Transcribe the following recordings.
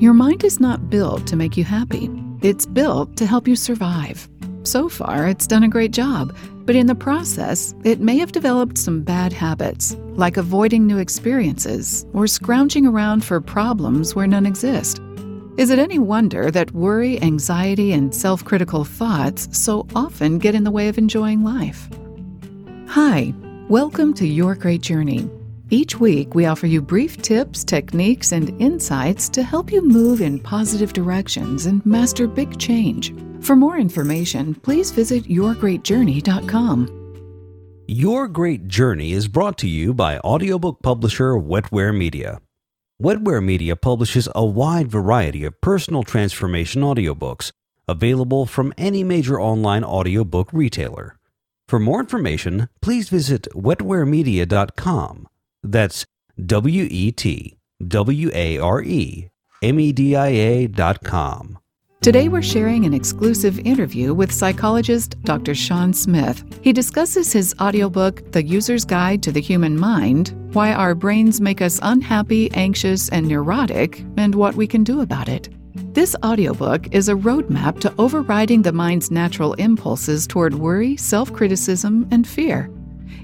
Your mind is not built to make you happy, it's built to help you survive. So far, it's done a great job, but in the process, it may have developed some bad habits, like avoiding new experiences or scrounging around for problems where none exist. Is it any wonder that worry, anxiety, and self critical thoughts so often get in the way of enjoying life? Hi, welcome to Your Great Journey. Each week, we offer you brief tips, techniques, and insights to help you move in positive directions and master big change. For more information, please visit yourgreatjourney.com. Your Great Journey is brought to you by audiobook publisher Wetware Media. Wetware Media publishes a wide variety of personal transformation audiobooks available from any major online audiobook retailer. For more information, please visit wetwaremedia.com. That's W E T W A R E M E D I A dot com. Today, we're sharing an exclusive interview with psychologist Dr. Shawn Smith. He discusses his audiobook, The User's Guide to the Human Mind Why Our Brains Make Us Unhappy, Anxious, and Neurotic, and What We Can Do About It. This audiobook is a roadmap to overriding the mind's natural impulses toward worry, self criticism, and fear.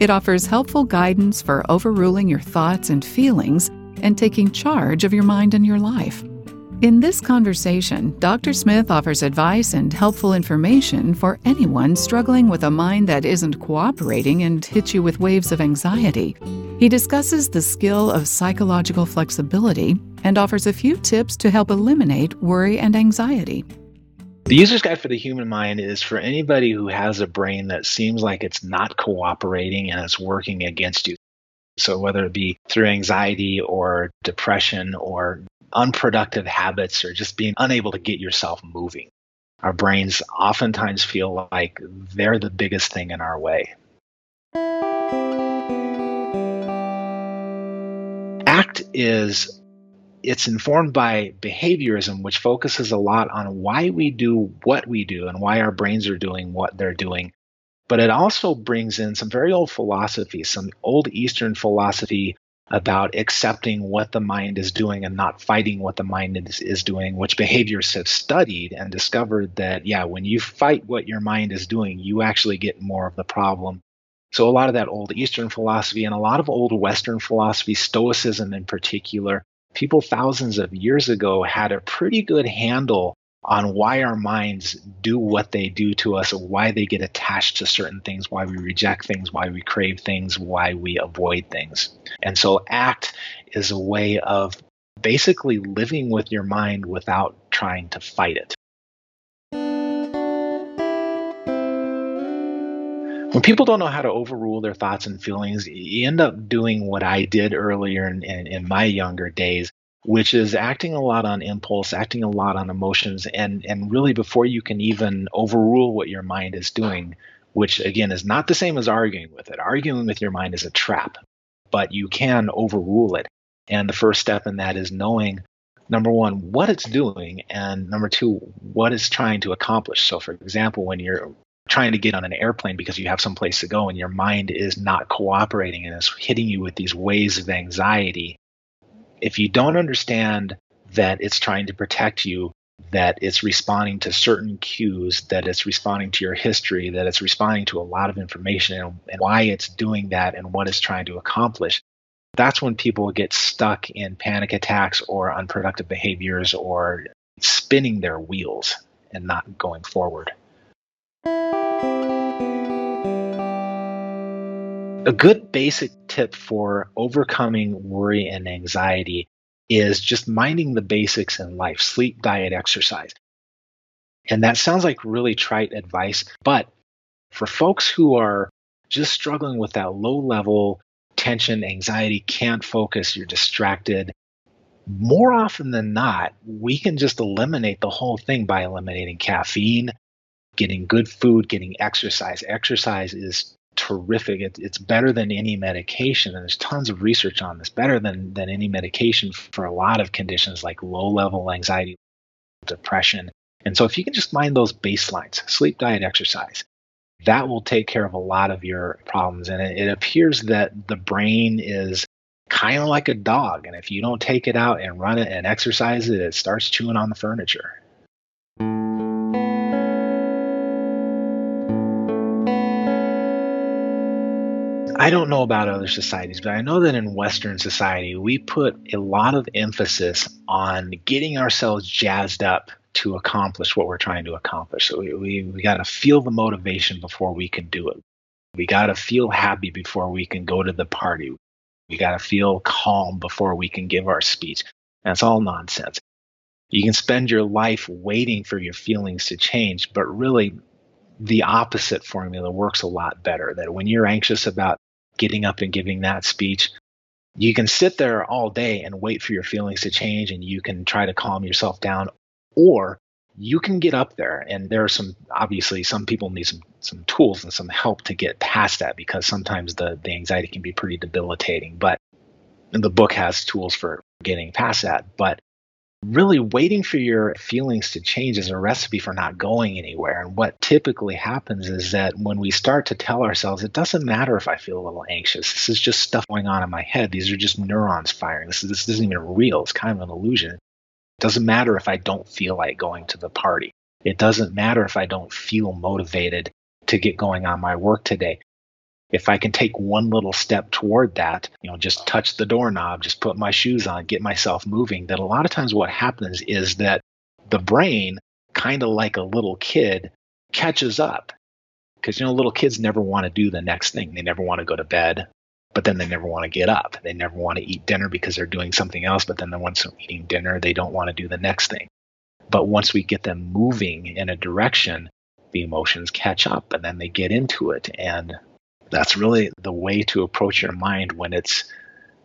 It offers helpful guidance for overruling your thoughts and feelings and taking charge of your mind and your life. In this conversation, Dr. Smith offers advice and helpful information for anyone struggling with a mind that isn't cooperating and hits you with waves of anxiety. He discusses the skill of psychological flexibility and offers a few tips to help eliminate worry and anxiety. The user's guide for the human mind is for anybody who has a brain that seems like it's not cooperating and it's working against you. So, whether it be through anxiety or depression or unproductive habits or just being unable to get yourself moving. Our brains oftentimes feel like they're the biggest thing in our way. ACT is it's informed by behaviorism which focuses a lot on why we do what we do and why our brains are doing what they're doing but it also brings in some very old philosophy, some old eastern philosophy about accepting what the mind is doing and not fighting what the mind is, is doing, which behaviors have studied and discovered that, yeah, when you fight what your mind is doing, you actually get more of the problem. So, a lot of that old Eastern philosophy and a lot of old Western philosophy, Stoicism in particular, people thousands of years ago had a pretty good handle on why our minds do what they do to us, why they get attached to certain things, why we reject things, why we crave things, why we avoid things. And so, ACT is a way of basically living with your mind without trying to fight it. When people don't know how to overrule their thoughts and feelings, you end up doing what I did earlier in, in, in my younger days which is acting a lot on impulse, acting a lot on emotions, and and really before you can even overrule what your mind is doing, which again is not the same as arguing with it. Arguing with your mind is a trap, but you can overrule it. And the first step in that is knowing number one what it's doing, and number two what it's trying to accomplish. So, for example, when you're trying to get on an airplane because you have some place to go and your mind is not cooperating and is hitting you with these waves of anxiety if you don't understand that it's trying to protect you, that it's responding to certain cues, that it's responding to your history, that it's responding to a lot of information and, and why it's doing that and what it's trying to accomplish, that's when people get stuck in panic attacks or unproductive behaviors or spinning their wheels and not going forward. A good basic tip for overcoming worry and anxiety is just minding the basics in life sleep, diet, exercise. And that sounds like really trite advice, but for folks who are just struggling with that low level tension, anxiety, can't focus, you're distracted, more often than not, we can just eliminate the whole thing by eliminating caffeine, getting good food, getting exercise. Exercise is terrific. It, it's better than any medication, and there's tons of research on this. Better than than any medication for a lot of conditions like low level anxiety, depression. And so, if you can just mind those baselines, sleep, diet, exercise, that will take care of a lot of your problems. And it, it appears that the brain is kind of like a dog. And if you don't take it out and run it and exercise it, it starts chewing on the furniture. I don't know about other societies, but I know that in Western society, we put a lot of emphasis on getting ourselves jazzed up to accomplish what we're trying to accomplish. So we, we, we got to feel the motivation before we can do it. We got to feel happy before we can go to the party. We got to feel calm before we can give our speech. That's all nonsense. You can spend your life waiting for your feelings to change, but really the opposite formula works a lot better. That when you're anxious about getting up and giving that speech, you can sit there all day and wait for your feelings to change and you can try to calm yourself down, or you can get up there. And there are some obviously some people need some some tools and some help to get past that because sometimes the the anxiety can be pretty debilitating. But the book has tools for getting past that. But really waiting for your feelings to change is a recipe for not going anywhere. And what typically happens is that when we start to tell ourselves it doesn't matter if i feel a little anxious. This is just stuff going on in my head. These are just neurons firing. This, is, this isn't even real. It's kind of an illusion. It doesn't matter if I don't feel like going to the party. It doesn't matter if I don't feel motivated to get going on my work today. If I can take one little step toward that, you know, just touch the doorknob, just put my shoes on, get myself moving, that a lot of times what happens is that the brain, kind of like a little kid, catches up. Because, you know, little kids never want to do the next thing. They never want to go to bed but then they never want to get up. They never want to eat dinner because they're doing something else, but then once they're eating dinner, they don't want to do the next thing. But once we get them moving in a direction, the emotions catch up and then they get into it. And that's really the way to approach your mind when it's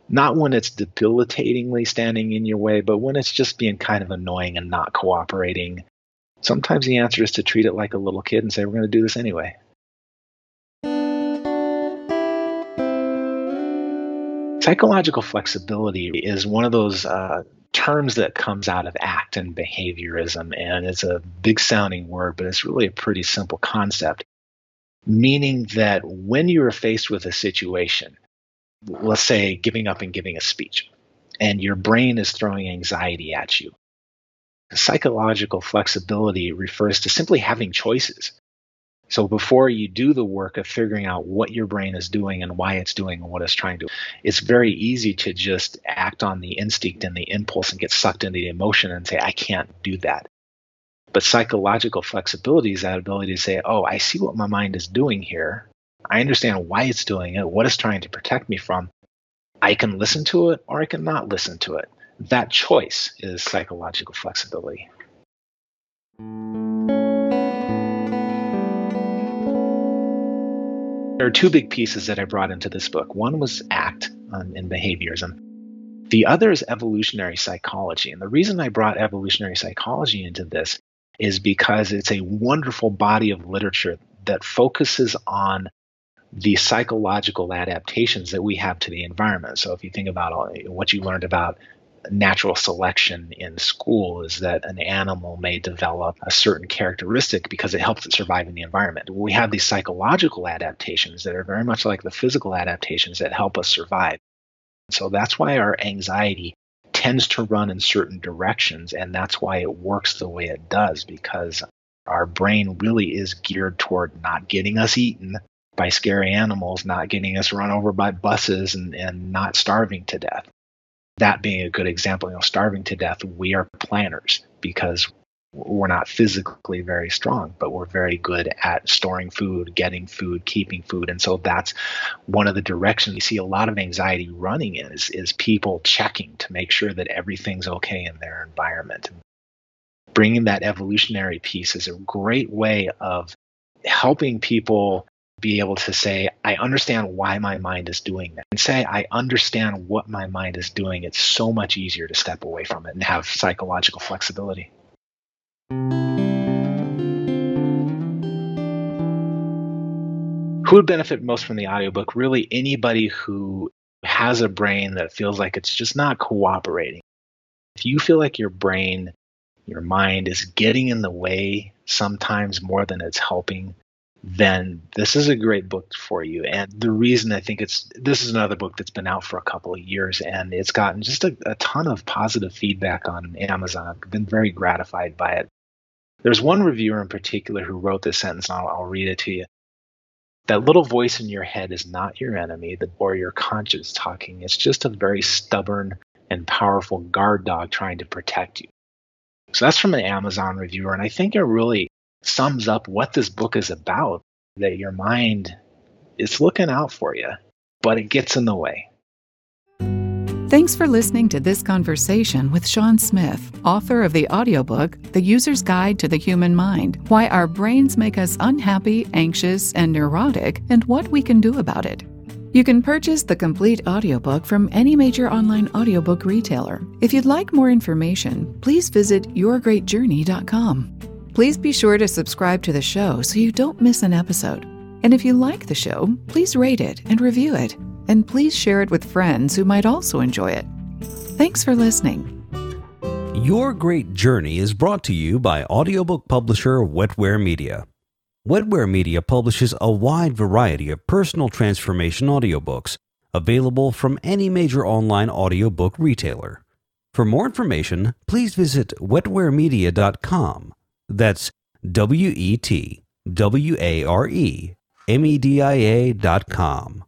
not when it's debilitatingly standing in your way, but when it's just being kind of annoying and not cooperating. Sometimes the answer is to treat it like a little kid and say, We're going to do this anyway. Psychological flexibility is one of those uh, terms that comes out of ACT and behaviorism, and it's a big sounding word, but it's really a pretty simple concept. Meaning that when you are faced with a situation, let's say giving up and giving a speech, and your brain is throwing anxiety at you, psychological flexibility refers to simply having choices. So before you do the work of figuring out what your brain is doing and why it's doing and what it's trying to it's very easy to just act on the instinct and the impulse and get sucked into the emotion and say, I can't do that. But psychological flexibility is that ability to say, oh, I see what my mind is doing here. I understand why it's doing it, what it's trying to protect me from. I can listen to it or I can not listen to it. That choice is psychological flexibility. There are two big pieces that I brought into this book. One was ACT um, in behaviorism. The other is evolutionary psychology. And the reason I brought evolutionary psychology into this is because it's a wonderful body of literature that focuses on the psychological adaptations that we have to the environment. So if you think about all, what you learned about natural selection in school is that an animal may develop a certain characteristic because it helps it survive in the environment. We have these psychological adaptations that are very much like the physical adaptations that help us survive. So that's why our anxiety tends to run in certain directions, and that's why it works the way it does because our brain really is geared toward not getting us eaten by scary animals, not getting us run over by buses, and, and not starving to death. That being a good example, you know, starving to death, we are planners because we're not physically very strong, but we're very good at storing food, getting food, keeping food. And so that's one of the directions you see a lot of anxiety running in is, is people checking to make sure that everything's okay in their environment. Bringing that evolutionary piece is a great way of helping people be able to say, I understand why my mind is doing that. And say, I understand what my mind is doing. It's so much easier to step away from it and have psychological flexibility. Who would benefit most from the audiobook? Really, anybody who has a brain that feels like it's just not cooperating. If you feel like your brain, your mind is getting in the way sometimes more than it's helping, then this is a great book for you. And the reason I think it's this is another book that's been out for a couple of years and it's gotten just a, a ton of positive feedback on Amazon. I've been very gratified by it. There's one reviewer in particular who wrote this sentence, and I'll, I'll read it to you. That little voice in your head is not your enemy or your conscience talking. It's just a very stubborn and powerful guard dog trying to protect you. So that's from an Amazon reviewer. And I think it really sums up what this book is about that your mind is looking out for you, but it gets in the way. Thanks for listening to this conversation with Shawn Smith, author of the audiobook The User's Guide to the Human Mind Why Our Brains Make Us Unhappy, Anxious, and Neurotic, and What We Can Do About It. You can purchase the complete audiobook from any major online audiobook retailer. If you'd like more information, please visit yourgreatjourney.com. Please be sure to subscribe to the show so you don't miss an episode. And if you like the show, please rate it and review it. And please share it with friends who might also enjoy it. Thanks for listening. Your Great Journey is brought to you by audiobook publisher Wetware Media. Wetware Media publishes a wide variety of personal transformation audiobooks available from any major online audiobook retailer. For more information, please visit wetwaremedia.com. That's W E T W A R E M E D I A dot com.